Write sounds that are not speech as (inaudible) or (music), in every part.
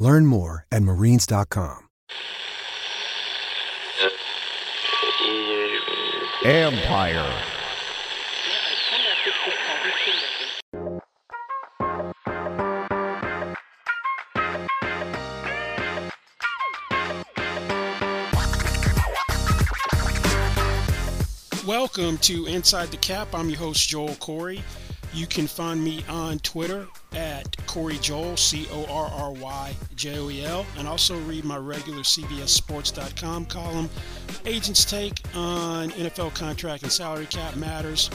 Learn more at marines.com. Empire. Welcome to Inside the Cap. I'm your host, Joel Corry. You can find me on Twitter at Corry Joel, C O R R Y J O E L, and also read my regular CBSSports.com column, Agents Take on NFL contract and salary cap matters.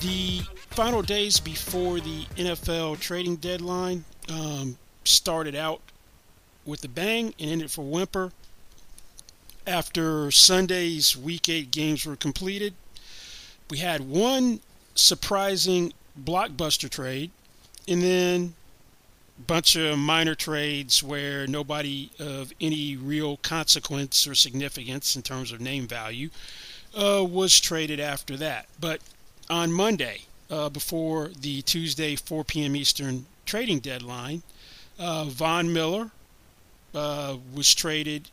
The final days before the NFL trading deadline um, started out with a bang and ended for whimper. After Sunday's Week 8 games were completed, we had one surprising blockbuster trade, and then a bunch of minor trades where nobody of any real consequence or significance in terms of name value uh, was traded after that. But on Monday, uh, before the Tuesday 4 p.m. Eastern trading deadline, uh, Von Miller uh, was traded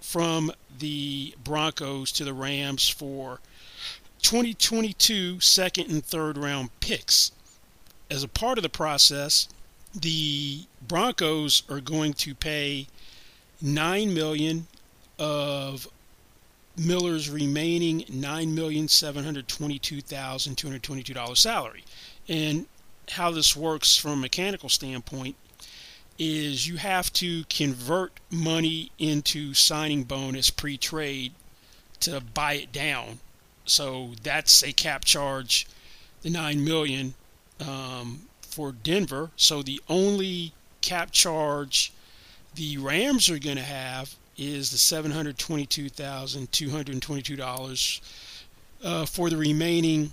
from the Broncos to the Rams for 2022 second and third round picks. As a part of the process, the Broncos are going to pay 9 million of Miller's remaining $9,722,222 salary. And how this works from a mechanical standpoint is you have to convert money into signing bonus pre-trade to buy it down. So that's a cap charge, the nine million um, for Denver. So the only cap charge the Rams are going to have is the seven hundred twenty-two thousand two hundred twenty-two dollars uh, for the remaining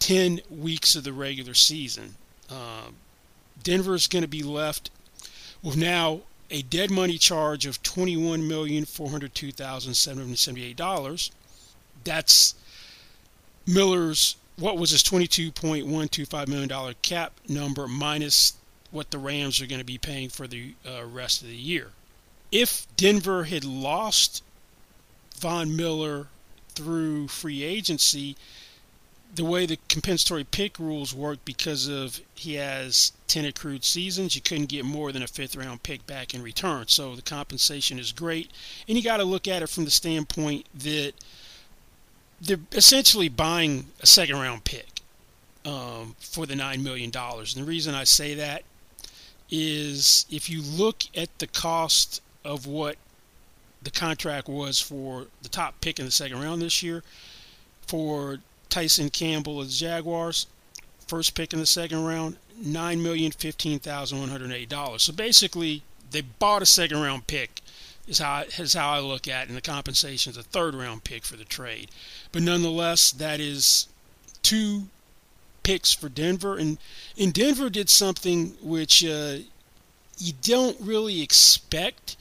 ten weeks of the regular season. Uh, Denver is going to be left with now a dead money charge of $21,402,778. That's Miller's, what was his $22.125 million cap number minus what the Rams are going to be paying for the uh, rest of the year. If Denver had lost Von Miller through free agency, the way the compensatory pick rules work because of he has 10 accrued seasons you couldn't get more than a fifth round pick back in return so the compensation is great and you got to look at it from the standpoint that they're essentially buying a second round pick um, for the $9 million and the reason i say that is if you look at the cost of what the contract was for the top pick in the second round this year for Tyson Campbell of the Jaguars, first pick in the second round, nine million fifteen thousand one hundred eight dollars. So basically, they bought a second round pick. Is how is how I look at, it, and the compensation is a third round pick for the trade. But nonetheless, that is two picks for Denver, and in Denver did something which uh, you don't really expect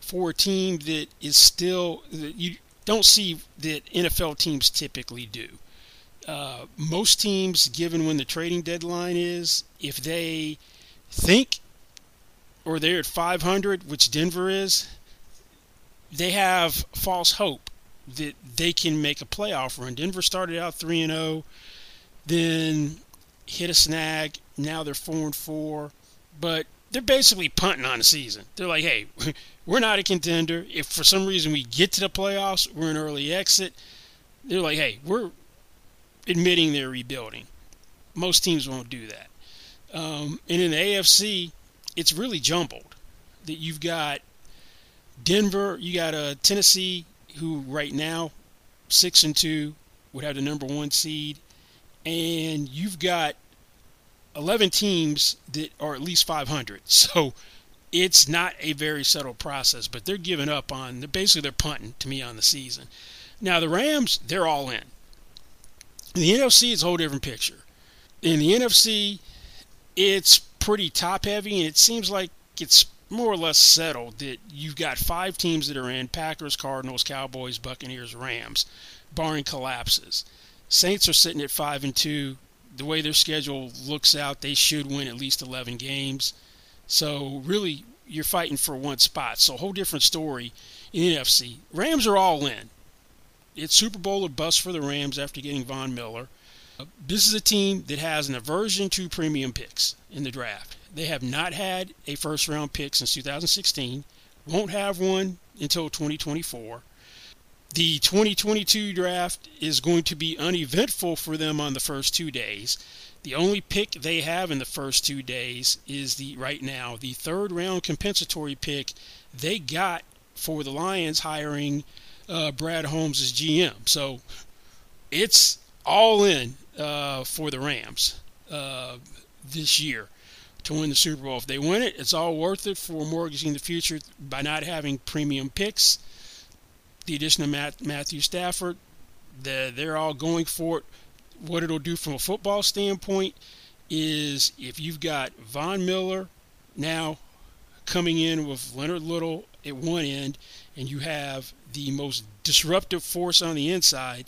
for a team that is still that you don't see that NFL teams typically do. Uh, most teams, given when the trading deadline is, if they think or they're at 500, which Denver is, they have false hope that they can make a playoff run. Denver started out 3 and 0, then hit a snag. Now they're 4 and 4, but they're basically punting on the season. They're like, "Hey, (laughs) we're not a contender. If for some reason we get to the playoffs, we're an early exit." They're like, "Hey, we're admitting they're rebuilding. Most teams won't do that. Um, and in the AFC, it's really jumbled. That you've got Denver, you got a uh, Tennessee, who right now six and two would have the number one seed, and you've got 11 teams that are at least 500. (laughs) So it's not a very subtle process, but they're giving up on. They're basically they're punting to me on the season. Now the Rams, they're all. In the NFC, is a whole different picture. In the NFC, it's pretty top heavy, and it seems like it's more or less settled that you've got five teams that are in Packers, Cardinals, Cowboys, Buccaneers, Rams, barring collapses. Saints are sitting at 5 and 2. The way their schedule looks out, they should win at least 11 games. So, really, you're fighting for one spot. So, whole different story in NFC. Rams are all in. It's Super Bowl or bust for the Rams after getting Von Miller. This is a team that has an aversion to premium picks in the draft. They have not had a first round pick since 2016, won't have one until 2024. The 2022 draft is going to be uneventful for them on the first two days. The only pick they have in the first two days is the right now the third round compensatory pick they got for the Lions hiring uh, Brad Holmes as GM. So it's all in uh, for the Rams uh, this year to win the Super Bowl. If they win it, it's all worth it for mortgaging the future by not having premium picks. The addition of Matt, Matthew Stafford, the, they're all going for it. What it'll do from a football standpoint is if you've got Von Miller now coming in with Leonard Little at one end, and you have the most disruptive force on the inside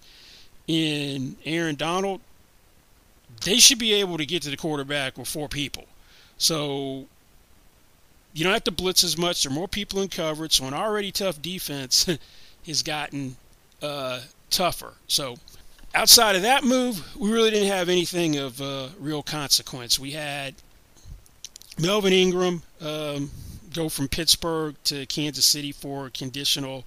in Aaron Donald, they should be able to get to the quarterback with four people. So you don't have to blitz as much. There are more people in coverage. So an already tough defense (laughs) has gotten uh, tougher. So outside of that move, we really didn't have anything of uh, real consequence. We had Melvin Ingram um, go from Pittsburgh to Kansas City for a conditional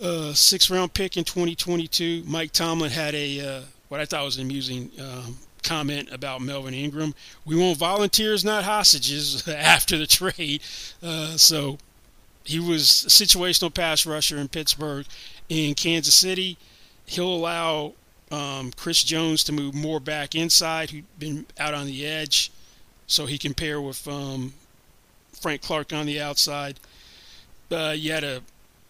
uh, six round pick in 2022. Mike Tomlin had a uh, what I thought was an amusing um, comment about Melvin Ingram. We want volunteers, not hostages, (laughs) after the trade. Uh, so he was a situational pass rusher in Pittsburgh. In Kansas City, he'll allow um, Chris Jones to move more back inside, who'd been out on the edge, so he can pair with um, Frank Clark on the outside. Uh, you had a,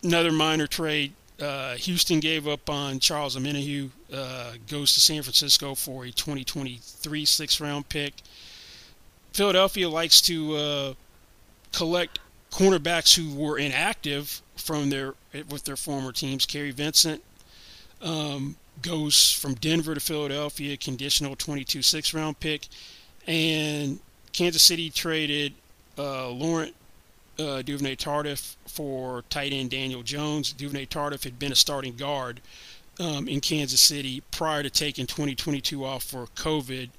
another minor trade uh, Houston gave up on Charles Omenihu, uh, goes to San Francisco for a 2023 sixth round pick. Philadelphia likes to uh, collect cornerbacks who were inactive from their with their former teams. Kary Vincent um, goes from Denver to Philadelphia, conditional 22 sixth round pick, and Kansas City traded uh, Laurent uh, Duvernay Tardif for tight end Daniel Jones. Duvernay Tardif had been a starting guard um, in Kansas City prior to taking 2022 off for COVID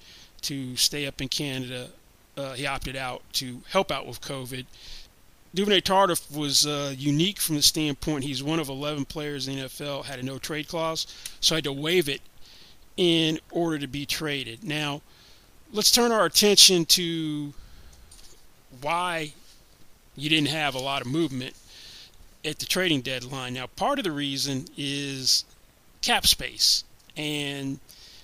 to stay up in Canada. Uh, he opted out to help out with COVID. Duvernay Tardif was uh, unique from the standpoint he's one of 11 players in the NFL had a no trade clause, so I had to waive it in order to be traded. Now, let's turn our attention to why you didn't have a lot of movement at the trading deadline. Now, part of the reason is cap space, and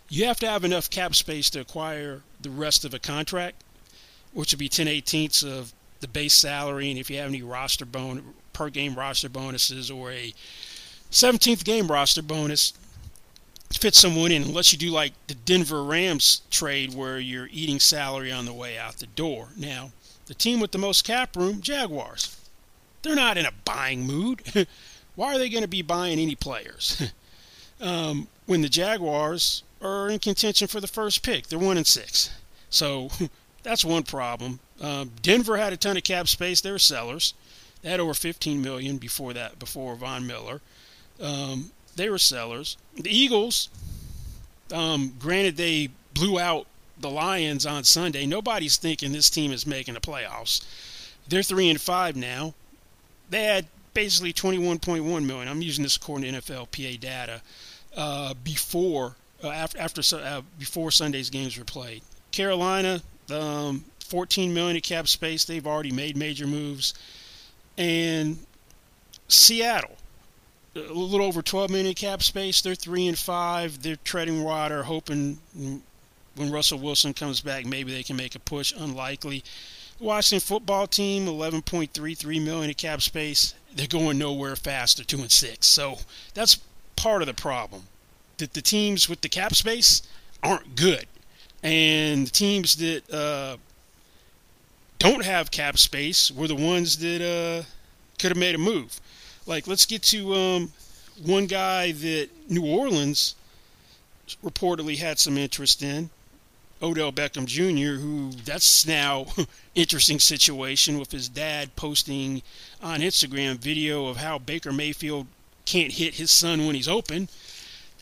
you have to have enough cap space to acquire the rest of a contract, which would be 10 18ths of the base salary, and if you have any roster bone per game roster bonuses or a 17th game roster bonus, fit someone in unless you do like the Denver Rams trade where you're eating salary on the way out the door. Now, the team with the most cap room, Jaguars. They're not in a buying mood. (laughs) Why are they going to be buying any players? (laughs) um, when the Jaguars are in contention for the first pick, they're one and six. So (laughs) that's one problem. Um, Denver had a ton of cap space. They were sellers. They had over 15 million before that, before Von Miller. Um, they were sellers. The Eagles, um, granted, they blew out the Lions on Sunday, nobody's thinking this team is making the playoffs. They're three and five now. They had basically 21.1 million. I'm using this according to NFLPA data uh, before uh, after after uh, before Sunday's games were played. Carolina, um, 14 million in cap space. They've already made major moves, and Seattle, a little over 12 million in cap space. They're three and five. They're treading water, hoping when Russell Wilson comes back, maybe they can make a push. Unlikely. Washington football team, 11.33 million in cap space. They're going nowhere fast. They're two and six. So that's part of the problem. That the teams with the cap space aren't good, and the teams that uh, don't have cap space were the ones that uh, could have made a move. Like, let's get to um, one guy that New Orleans reportedly had some interest in, Odell Beckham Jr., who that's now (laughs) interesting situation with his dad posting on Instagram video of how Baker Mayfield can't hit his son when he's open.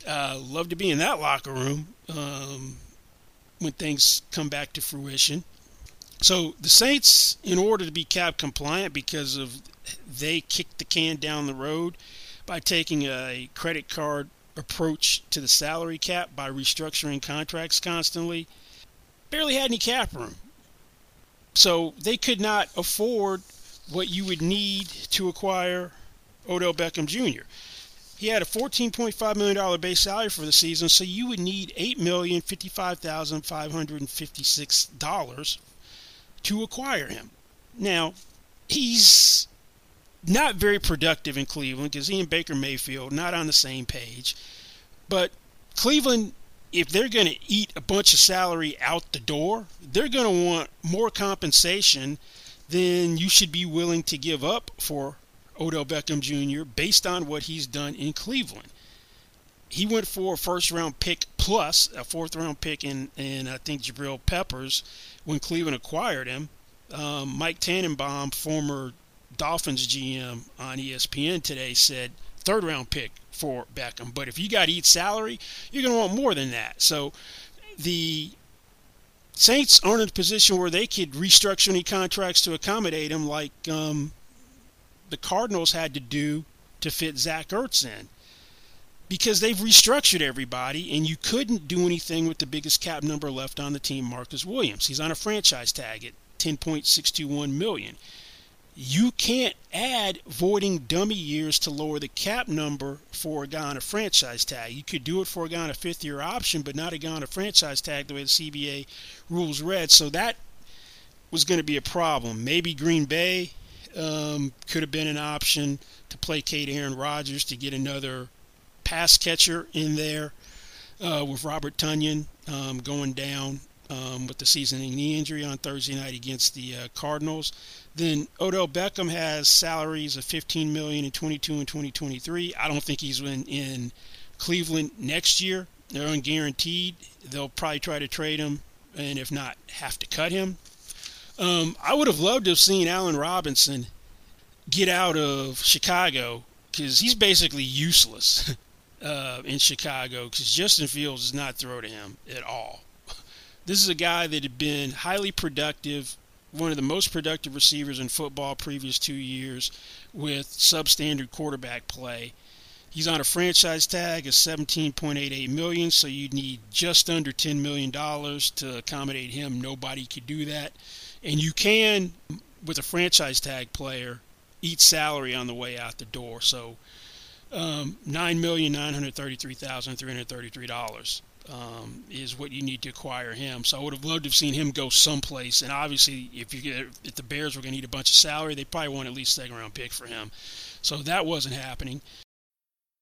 Uh, love to be in that locker room um, when things come back to fruition. So the Saints, in order to be cap compliant, because of they kicked the can down the road by taking a credit card approach to the salary cap by restructuring contracts constantly, barely had any cap room. So they could not afford what you would need to acquire Odell Beckham Jr. He had a $14.5 million base salary for the season, so you would need $8,055,556 to acquire him. Now, he's not very productive in Cleveland because he and Baker Mayfield not on the same page. But Cleveland, if they're going to eat a bunch of salary out the door, they're going to want more compensation than you should be willing to give up for Odell Beckham Jr. based on what he's done in Cleveland. He went for a first round pick plus a fourth round pick in, in I think Jabril Peppers when Cleveland acquired him. Um, Mike Tannenbaum, former Dolphins GM on ESPN today, said third round pick for Beckham. But if you got to eat salary, you're going to want more than that. So the Saints aren't in a position where they could restructure any contracts to accommodate him like um, the Cardinals had to do to fit Zach Ertz in. Because they've restructured everybody, and you couldn't do anything with the biggest cap number left on the team, Marcus Williams. He's on a franchise tag at 10.621 million you can't add voiding dummy years to lower the cap number for a guy on a franchise tag. You could do it for a guy on a fifth year option, but not a guy on a franchise tag the way the CBA rules read. So that was going to be a problem. Maybe Green Bay um, could have been an option to placate Aaron Rodgers to get another pass catcher in there uh, with Robert Tonyan um, going down um, with the season-ending knee injury on Thursday night against the uh, Cardinals. Then Odell Beckham has salaries of 15 million in 22 and 2023. I don't think he's in, in Cleveland next year. They're unguaranteed. They'll probably try to trade him, and if not, have to cut him. Um, I would have loved to have seen Allen Robinson get out of Chicago because he's basically useless (laughs) uh, in Chicago because Justin Fields does not throw to him at all. This is a guy that had been highly productive, one of the most productive receivers in football previous two years with substandard quarterback play. He's on a franchise tag of 17.88 million, so you'd need just under 10 million dollars to accommodate him. Nobody could do that, and you can with a franchise tag player eat salary on the way out the door. So um, nine million nine hundred thirty-three thousand three hundred thirty-three dollars um, is what you need to acquire him. So I would have loved to have seen him go someplace. And obviously, if you get, if the Bears were going to need a bunch of salary, they probably want at least second round pick for him. So that wasn't happening.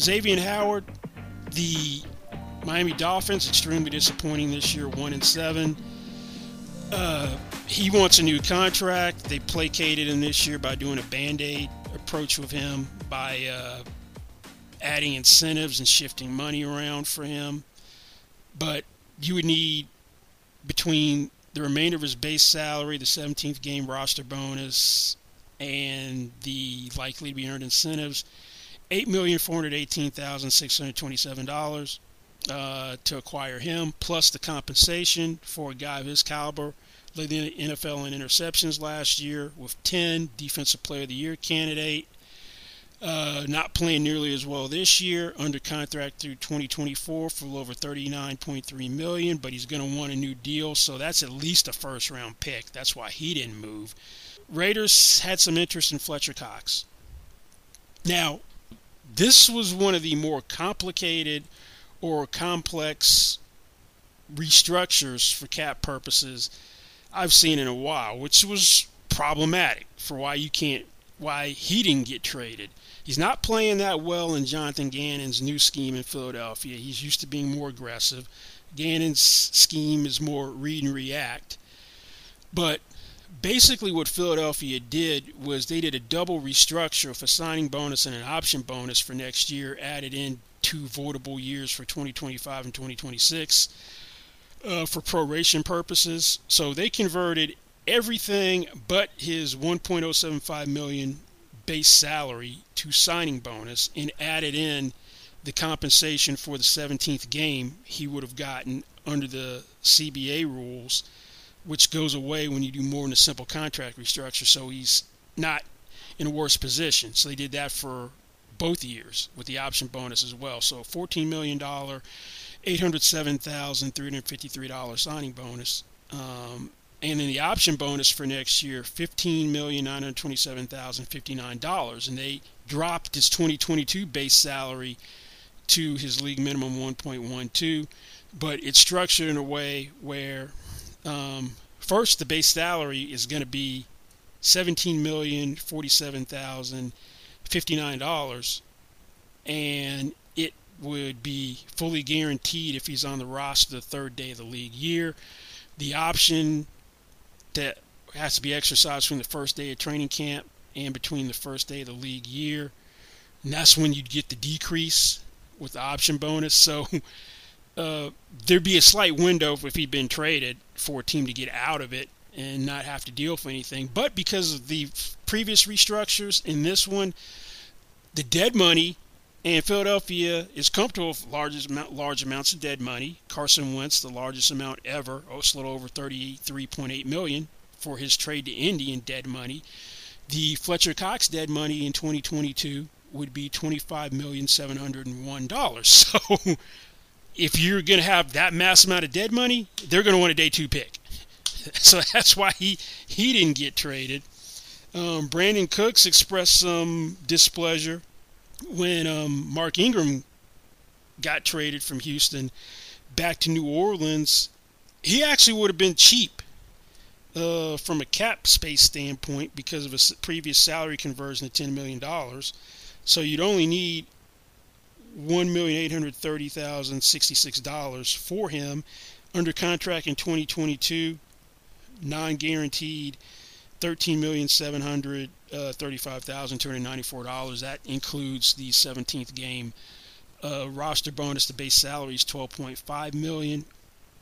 Xavier Howard, the Miami Dolphins, extremely disappointing this year, one and seven. Uh, he wants a new contract. They placated him this year by doing a band aid approach with him, by uh, adding incentives and shifting money around for him. But you would need between the remainder of his base salary, the 17th game roster bonus, and the likely to be earned incentives eight million four hundred eighteen thousand six hundred twenty-seven dollars. uh, to acquire him, plus the compensation for a guy of his caliber. Led the NFL in interceptions last year with 10, Defensive Player of the Year candidate. Uh, not playing nearly as well this year, under contract through 2024 for over 39.3 million, but he's going to want a new deal, so that's at least a first round pick. That's why he didn't move. Raiders had some interest in Fletcher Cox. Now, this was one of the more complicated or complex restructures for cap purposes I've seen in a while, which was problematic for why you can't why he didn't get traded. He's not playing that well in Jonathan Gannon's new scheme in Philadelphia. He's used to being more aggressive. Gannon's scheme is more read and react. But basically, what Philadelphia did was they did a double restructure a signing bonus and an option bonus for next year, added in two voidable years for 2025 and 2026 uh, for proration purposes. So they converted everything but his 1.075 million base salary to signing bonus and added in the compensation for the 17th game he would have gotten under the CBA rules, which goes away when you do more than a simple contract restructure. So he's not in a worse position. So they did that for both years with the option bonus as well. So $14 million, $807,353 signing bonus. Um, and then the option bonus for next year, fifteen million nine hundred twenty-seven thousand fifty-nine dollars, and they dropped his 2022 base salary to his league minimum 1.12, but it's structured in a way where um, first the base salary is going to be seventeen million forty-seven thousand fifty-nine dollars, and it would be fully guaranteed if he's on the roster the third day of the league year. The option that has to be exercised from the first day of training camp and between the first day of the league year. And that's when you'd get the decrease with the option bonus. So (laughs) uh, there'd be a slight window if he'd been traded for a team to get out of it and not have to deal with anything. But because of the previous restructures in this one, the dead money and Philadelphia is comfortable with large, large amounts of dead money. Carson Wentz, the largest amount ever, oh, it's a little over 33.8 million for his trade to Indy in dead money. The Fletcher Cox dead money in 2022 would be $25,701. (laughs) So if you're going to have that mass amount of dead money, they're going to want a day two pick. (laughs) So that's why he, he didn't get traded. Um, Brandin Cooks expressed some displeasure when um, Mark Ingram got traded from Houston back to New Orleans, he actually would have been cheap uh, from a cap space standpoint because of a previous salary conversion of $10 million. So you'd only need $1,830,066 for him under contract in 2022, non guaranteed thirteen million seven hundred thirty-five thousand two hundred ninety-four dollars. That includes the 17th game uh, roster bonus. The base salary is 12.5 million.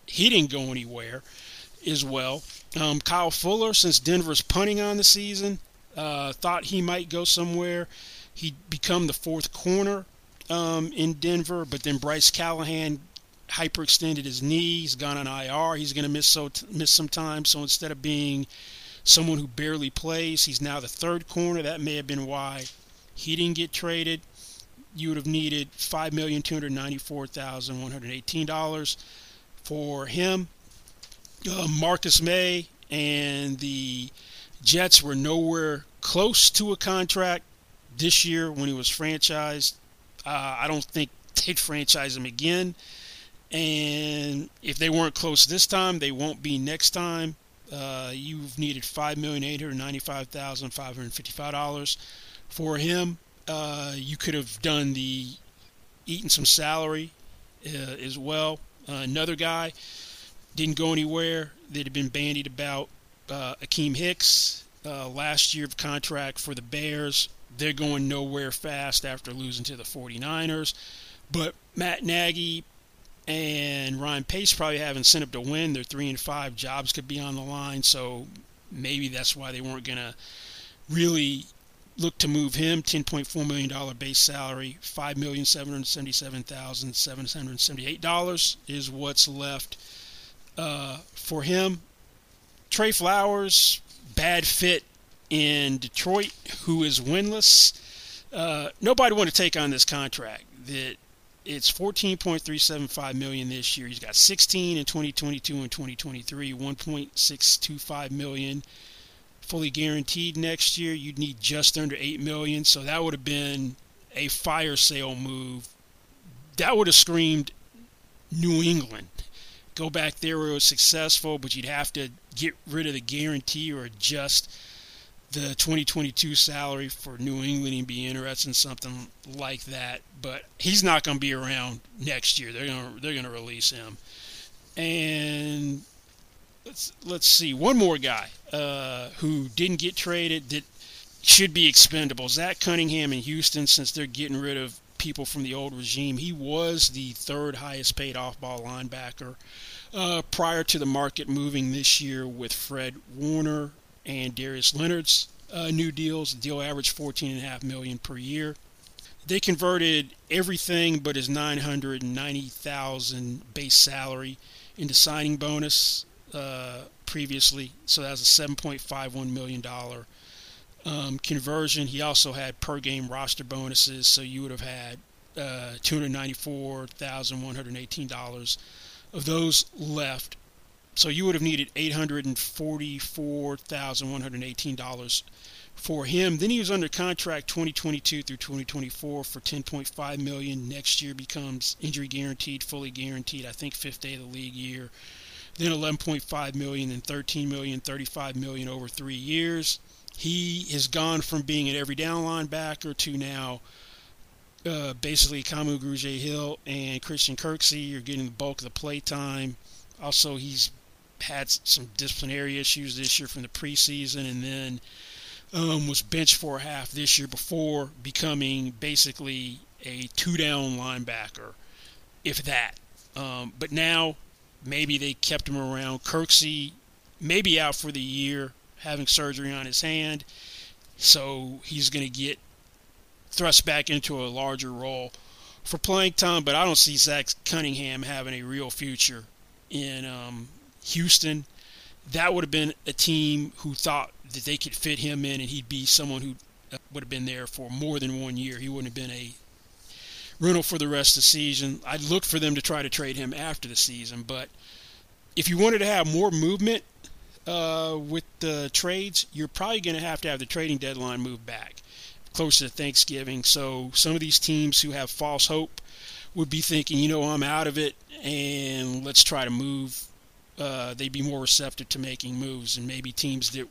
He didn't go anywhere as well. Um, Kyle Fuller, since Denver's punting on the season, uh, thought he might go somewhere. He'd become the fourth corner um, in Denver, but then Bryce Callahan hyperextended his knee. He's gone on IR. He's going to miss so miss some time. So instead of being someone who barely plays. He's now the third corner. That may have been why he didn't get traded. You would have needed five million two hundred ninety-four thousand one hundred eighteen dollars for him. Uh, Marcus Maye and the Jets were nowhere close to a contract this year when he was franchised. Uh, I don't think they'd franchise him again. And if they weren't close this time, they won't be next time. Uh, you've needed five million eight hundred ninety-five thousand five hundred fifty-five dollars for him. Uh, you could have done the eating some salary uh, as well. Uh, another guy didn't go anywhere. That had been bandied about. Uh, Akiem Hicks, uh, last year of contract for the Bears. They're going nowhere fast after losing to the 49ers. But Matt Nagy and Ryan Pace probably have incentive to win. They're three and five. Jobs could be on the line, so maybe that's why they weren't going to really look to move him. $10.4 million base salary, $5,777,778 is what's left uh, for him. Trey Flowers, bad fit in Detroit, who is winless. Uh, nobody want to take on this contract. That it's 14.375 million this year. He's got 16 in 2022 and 2023, 1.625 million fully guaranteed next year. You'd need just under 8 million, so that would have been a fire sale move. That would have screamed New England. Go back there where it was successful, but you'd have to get rid of the guarantee or adjust the 2022 salary for New England and be interested in something like that. But he's not going to be around next year. They're going to they're going to release him. And let's let's see one more guy uh, who didn't get traded that should be expendable. Zach Cunningham in Houston, since they're getting rid of people from the old regime, he was the third highest paid off-ball linebacker uh, prior to the market moving this year with Fred Warner and Darius Leonard's uh, new deals. The deal averaged 14.5 million per year. They converted everything but his 990,000 base salary into signing bonus uh, previously, so that was a 7.51 million dollar um, conversion. He also had per game roster bonuses, so you would have had uh, $294,118 of those left so you would have needed $844,118 for him. Then he was under contract 2022 through 2024 for 10.5 million. Next year becomes injury guaranteed, fully guaranteed. I think fifth day of the league year. Then 11.5 million, then 13 million, 35 million over three years. He has gone from being an every down linebacker to now uh, basically Kamu Grugier Hill and Christian Kirksey are getting the bulk of the play time. Also, he's had some disciplinary issues this year from the preseason, and then um, was benched for a half this year before becoming basically a two-down linebacker, if that. Um, but now maybe they kept him around. Kirksey maybe out for the year, having surgery on his hand, so he's going to get thrust back into a larger role for playing time. But I don't see Zach Cunningham having a real future in um, Houston, that would have been a team who thought that they could fit him in and he'd be someone who uh, would have been there for more than one year. He wouldn't have been a rental for the rest of the season. I'd look for them to try to trade him after the season, but if you wanted to have more movement uh, with the trades, you're probably going to have to have the trading deadline moved back closer to Thanksgiving. So some of these teams who have false hope would be thinking, you know, I'm out of it, and let's try to move uh, they'd be more receptive to making moves. And maybe teams that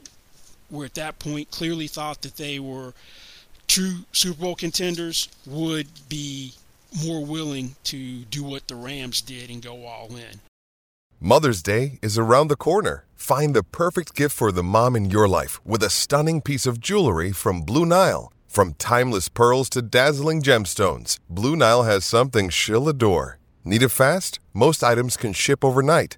were at that point clearly thought that they were true Super Bowl contenders would be more willing to do what the Rams did and go all in. Mother's Day is around the corner. Find the perfect gift for the mom in your life with a stunning piece of jewelry from Blue Nile. From timeless pearls to dazzling gemstones, Blue Nile has something she'll adore. Need it fast? Most items can ship overnight.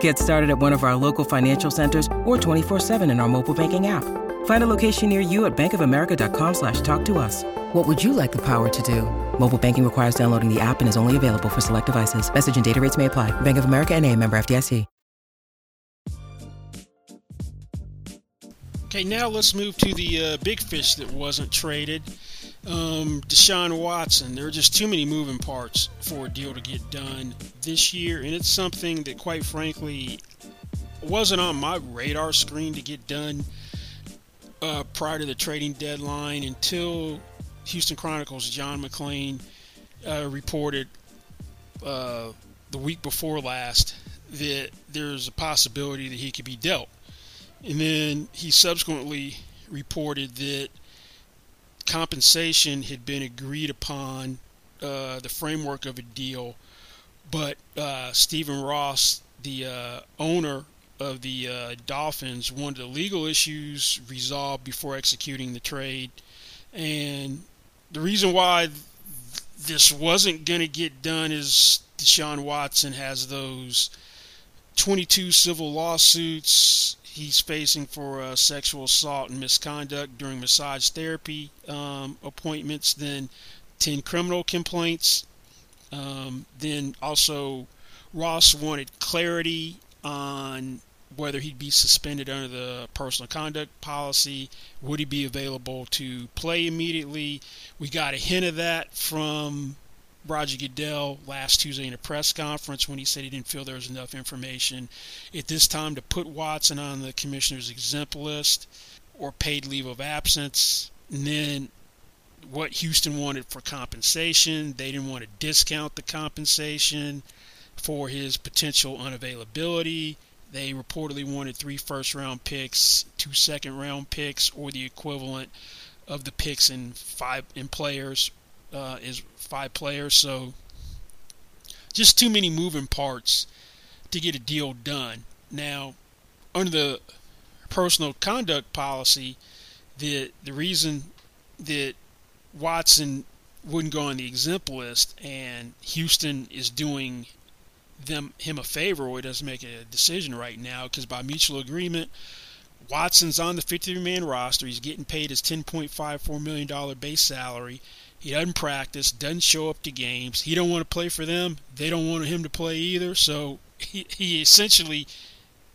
Get started at one of our local financial centers or 24-7 in our mobile banking app. Find a location near you at bankofamerica.com slash talk to us. What would you like the power to do? Mobile banking requires downloading the app and is only available for select devices. Message and data rates may apply. Bank of America and a member FDIC. Okay, now let's move to the uh, big fish that wasn't traded um, Deshaun Watson. There are just too many moving parts for a deal to get done this year, and it's something that, quite frankly, wasn't on my radar screen to get done uh, prior to the trading deadline until Houston Chronicles John McClain uh, reported uh, the week before last that there's a possibility that he could be dealt. And then he subsequently reported that compensation had been agreed upon, uh, the framework of a deal, but uh, Stephen Ross, the uh, owner of the uh, Dolphins, wanted the legal issues resolved before executing the trade. And the reason why this wasn't going to get done is Deshaun Watson has those 22 civil lawsuits he's facing for uh, sexual assault and misconduct during massage therapy um, appointments, then 10 criminal complaints. Um, then also, Ross wanted clarity on whether he'd be suspended under the personal conduct policy. Would he be available to play immediately? We got a hint of that from Roger Goodell last Tuesday in a press conference when he said he didn't feel there was enough information at this time to put Watson on the commissioner's exempt list or paid leave of absence. And then what Houston wanted for compensation, they didn't want to discount the compensation for his potential unavailability. They reportedly wanted three first round picks, two second round picks, or the equivalent of the picks in five in players uh, is five players, so just too many moving parts to get a deal done. Now, under the personal conduct policy, the the reason that Watson wouldn't go on the exempt list and Houston is doing them him a favor or he doesn't make a decision right now because by mutual agreement Watson's on the 53 man roster. He's getting paid his $10.54 million base salary. He doesn't practice, doesn't show up to games. He don't want to play for them. They don't want him to play either. So he, he essentially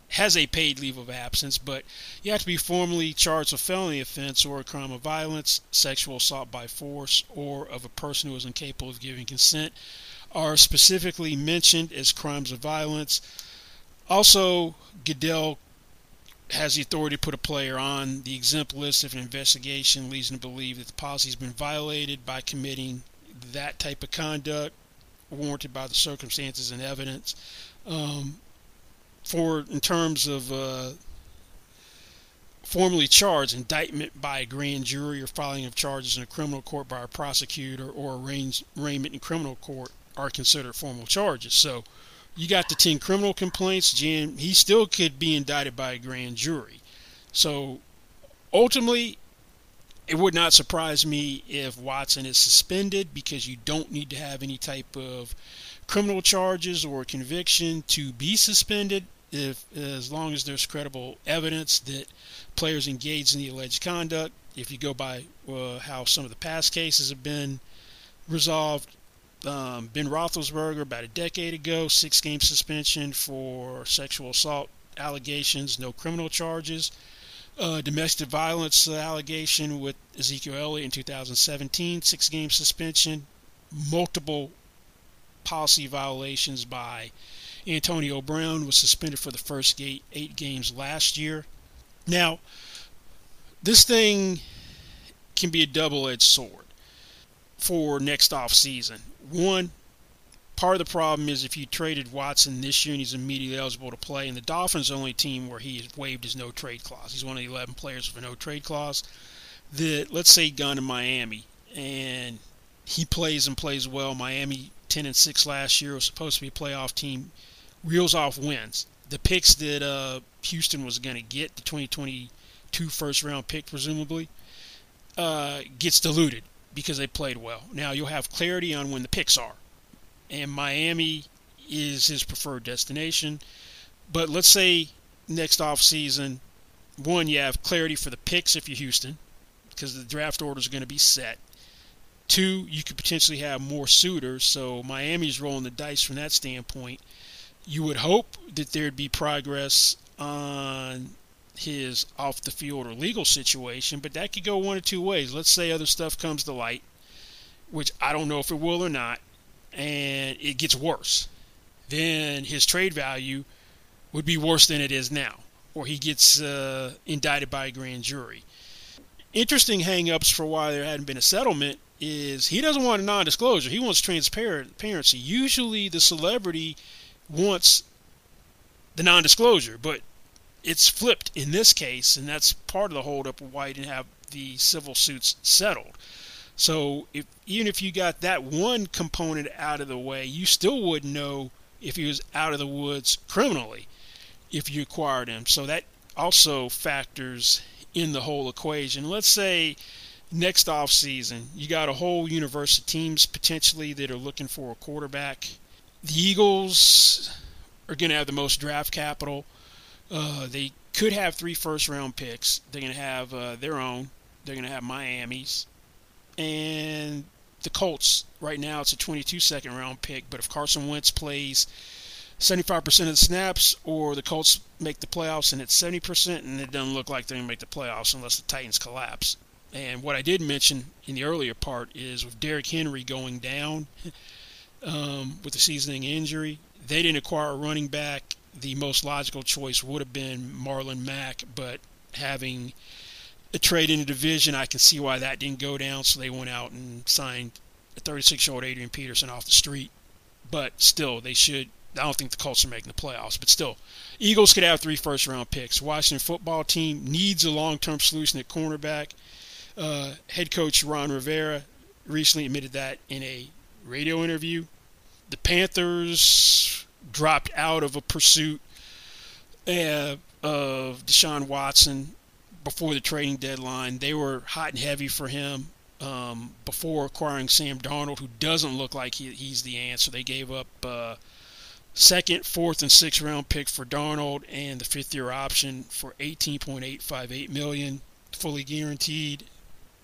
has a paid leave of absence, but you have to be formally charged with felony offense or a crime of violence, sexual assault by force, or of a person who is incapable of giving consent are specifically mentioned as crimes of violence. Also, Goodell has the authority to put a player on the exempt list if an investigation leads him to believe that the policy has been violated by committing that type of conduct warranted by the circumstances and evidence. Um, for in terms of uh, formally charged, indictment by a grand jury or filing of charges in a criminal court by a prosecutor or arraignment in criminal court are considered formal charges. So you got the 10 criminal complaints, Jim, he still could be indicted by a grand jury. So ultimately, it would not surprise me if Watson is suspended because you don't need to have any type of criminal charges or conviction to be suspended if as long as there's credible evidence that players engaged in the alleged conduct if you go by uh, how some of the past cases have been resolved um, Ben Roethlisberger about a decade ago, six game suspension for sexual assault allegations, no criminal charges. Uh, domestic violence allegation with Ezekiel Elliott in 2017, six game suspension. Multiple policy violations by Antonio Brown was suspended for the first eight, eight games last year. Now, this thing can be a double edged sword for next off season one, part of the problem is if you traded Watson this year and he's immediately eligible to play, and the Dolphins are the only team where he has waived his no trade clause. He's one of the 11 players with a no trade clause. That let's say gone to Miami and he plays and plays well. Miami 10 and 6 last year was supposed to be a playoff team. Reels off wins. The picks that uh, Houston was going to get, the 2022 first round pick presumably, uh, gets diluted because they played well. Now you'll have clarity on when the picks are, and Miami is his preferred destination. But let's say next off season, one you have clarity for the picks if you're Houston, because the draft order is going to be set. Two, you could potentially have more suitors, so Miami's rolling the dice from that standpoint. You would hope that there'd be progress on his off the field or legal situation, but that could go one of two ways. Let's say other stuff comes to light, which I don't know if it will or not, and it gets worse. Then his trade value would be worse than it is now, or he gets uh, indicted by a grand jury. Interesting hang-ups for why there hadn't been a settlement is he doesn't want a non-disclosure. He wants transparency. Usually, the celebrity wants the non-disclosure, but it's flipped in this case, and that's part of the holdup of why he didn't have the civil suits settled. So if even if you got that one component out of the way, you still wouldn't know if he was out of the woods criminally if you acquired him. So that also factors in the whole equation. Let's say next off season you got a whole universe of teams potentially that are looking for a quarterback. The Eagles are going to have the most draft capital. Uh, they could have three first round picks. They're going to have uh, their own. They're going to have Miami's. And the Colts, right now, it's a 22 second round pick. But if Carson Wentz plays 75% of the snaps, or the Colts make the playoffs and it's 70%, and it doesn't look like they're going to make the playoffs unless the Titans collapse. And what I did mention in the earlier part is with Derrick Henry going down (laughs) um, with the seasoning injury, they didn't acquire a running back. The most logical choice would have been Marlon Mack, but having a trade in the division, I can see why that didn't go down. So they went out and signed a 36 year old Adrian Peterson off the street. But still, they should. I don't think the Colts are making the playoffs, but still, Eagles could have three first round picks. Washington football team needs a long term solution at cornerback. Uh, head coach Ron Rivera recently admitted that in a radio interview. The Panthers dropped out of a pursuit of Deshaun Watson before the trading deadline. They were hot and heavy for him um, before acquiring Sam Darnold, who doesn't look like he, he's the answer. They gave up uh, second, fourth, and sixth round pick for Darnold and the fifth year option for 18.858 million, fully guaranteed.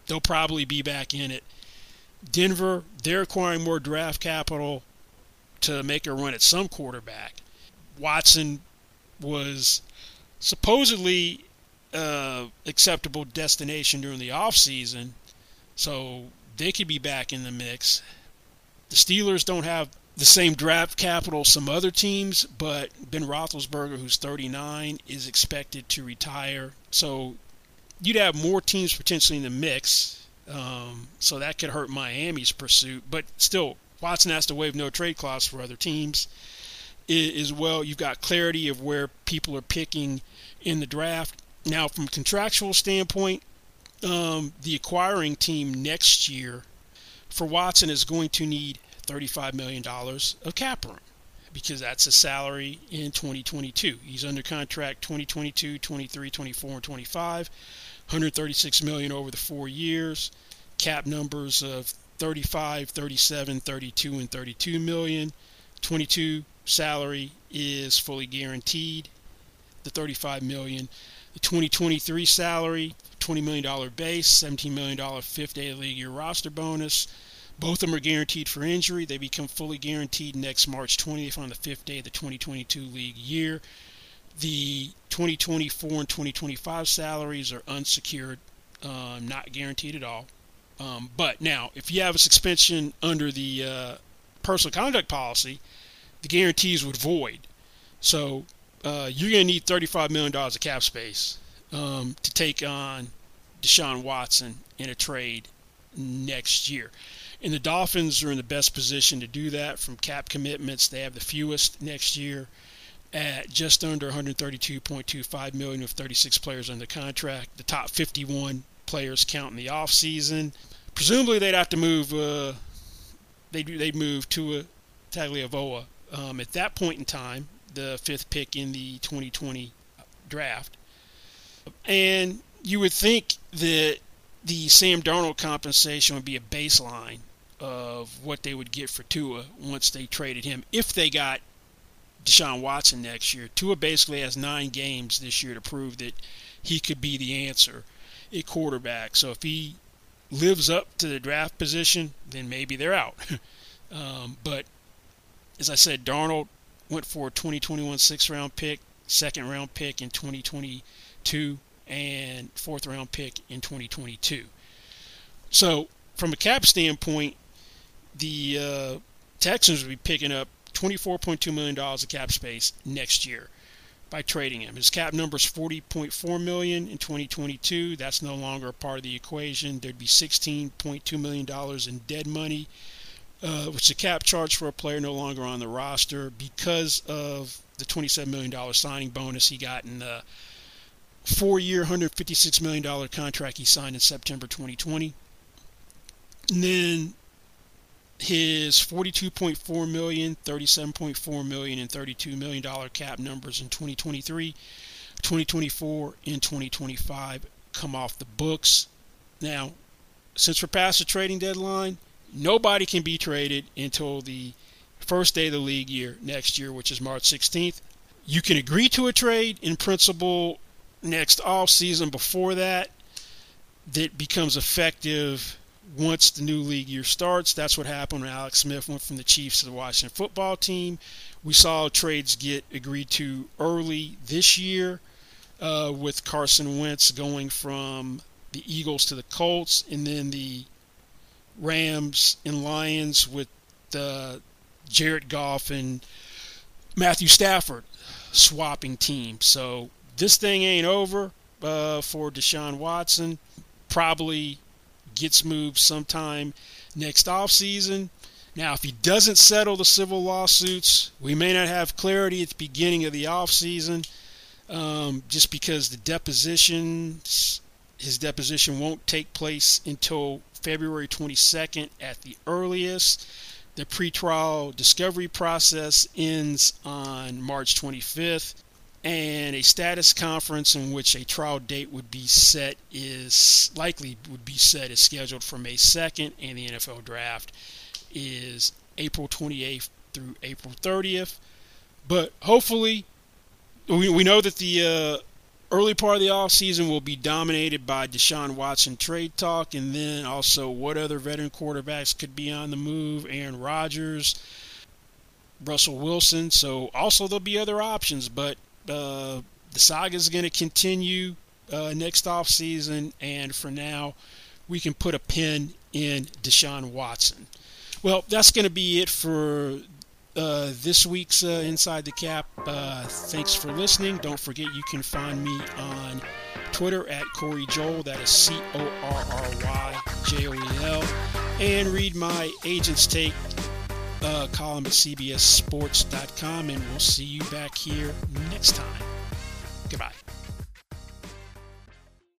They'll probably be back in it. Denver, they're acquiring more draft capital to make a run at some quarterback. Watson was supposedly uh, acceptable destination during the offseason, so they could be back in the mix. The Steelers don't have the same draft capital some other teams, but Ben Roethlisberger, who's 39, is expected to retire. So you'd have more teams potentially in the mix. Um, so that could hurt Miami's pursuit. But still, Watson has to waive no trade clause for other teams. As well, you've got clarity of where people are picking in the draft. Now, from a contractual standpoint, um, the acquiring team next year for Watson is going to need $35 million of cap room because that's a salary in 2022. He's under contract 2022, 23, 24, and 25. 136 million over the four years. Cap numbers of 35, 37, 32, and 32 million. 22 salary is fully guaranteed. The 35 million. The 2023 salary, $20 million base, $17 million fifth day of the league year roster bonus. Both of them are guaranteed for injury. They become fully guaranteed next March 20th on the fifth day of the 2022 league year. The 2024 and 2025 salaries are unsecured, um, not guaranteed at all. Um, but now, if you have a suspension under the uh, personal conduct policy, the guarantees would void. So uh, you're going to need $35 million of cap space um, to take on Deshaun Watson in a trade next year. And the Dolphins are in the best position to do that from cap commitments. They have the fewest next year at just under 132.25 million with 36 players under contract. The top 51 players count in the off season. Presumably, they'd have to move. Uh, they'd they'd move to a Tagovailoa um, at that point in time, the fifth pick in the 2020 draft. And you would think that the Sam Darnold compensation would be a baseline of what they would get for Tua once they traded him, if they got Deshaun Watson next year. Tua basically has nine games this year to prove that he could be the answer at quarterback. So if he lives up to the draft position, then maybe they're out. (laughs) um, but as I said, Darnold went for a 2021 sixth round pick, second round pick in 2022, and fourth round pick in 2022. So from a cap standpoint, the uh, Texans will be picking up $24.2 million of cap space next year by trading him. His cap number is 40.4 million in 2022. That's no longer a part of the equation. There'd be 16.2 million dollars in dead money, uh, which a cap charge for a player no longer on the roster because of the 27 million dollar signing bonus he got in the four-year, $156 million contract he signed in September 2020. And then his 42.4 million, 37.4 million, and 32 million dollar cap numbers in 2023, 2024, and 2025 come off the books. Now, since we're past the trading deadline, nobody can be traded until the first day of the league year next year, which is March 16th. You can agree to a trade in principle next off season before that that becomes effective once the new league year starts. That's what happened when Alex Smith went from the Chiefs to the Washington football team. We saw trades get agreed to early this year uh, with Carson Wentz going from the Eagles to the Colts, and then the Rams and Lions with uh, Jared Goff and Matthew Stafford swapping teams. So this thing ain't over uh, for Deshaun Watson. Probably gets moved sometime next offseason. Now, if he doesn't settle the civil lawsuits, we may not have clarity at the beginning of the offseason um, just because the depositions, his deposition won't take place until February 22nd at the earliest. The pretrial discovery process ends on March 25th and a status conference in which a trial date would be set is likely would be set is scheduled for May 2nd, and the NFL draft is April 28th through April 30th. But hopefully, we, we know that the uh, early part of the offseason will be dominated by Deshaun Watson trade talk, and then also what other veteran quarterbacks could be on the move. Aaron Rodgers, Russell Wilson. So also there'll be other options, but uh, the saga is going to continue uh, next off season, and for now, we can put a pin in Deshaun Watson. Well, that's going to be it for uh, this week's uh, Inside the Cap. Uh, thanks for listening. Don't forget you can find me on Twitter at Corry Joel. That is C O R R Y J O E L. And read my Agent's Take uh, column at CBSSports.com, and we'll see you back here next time. Goodbye.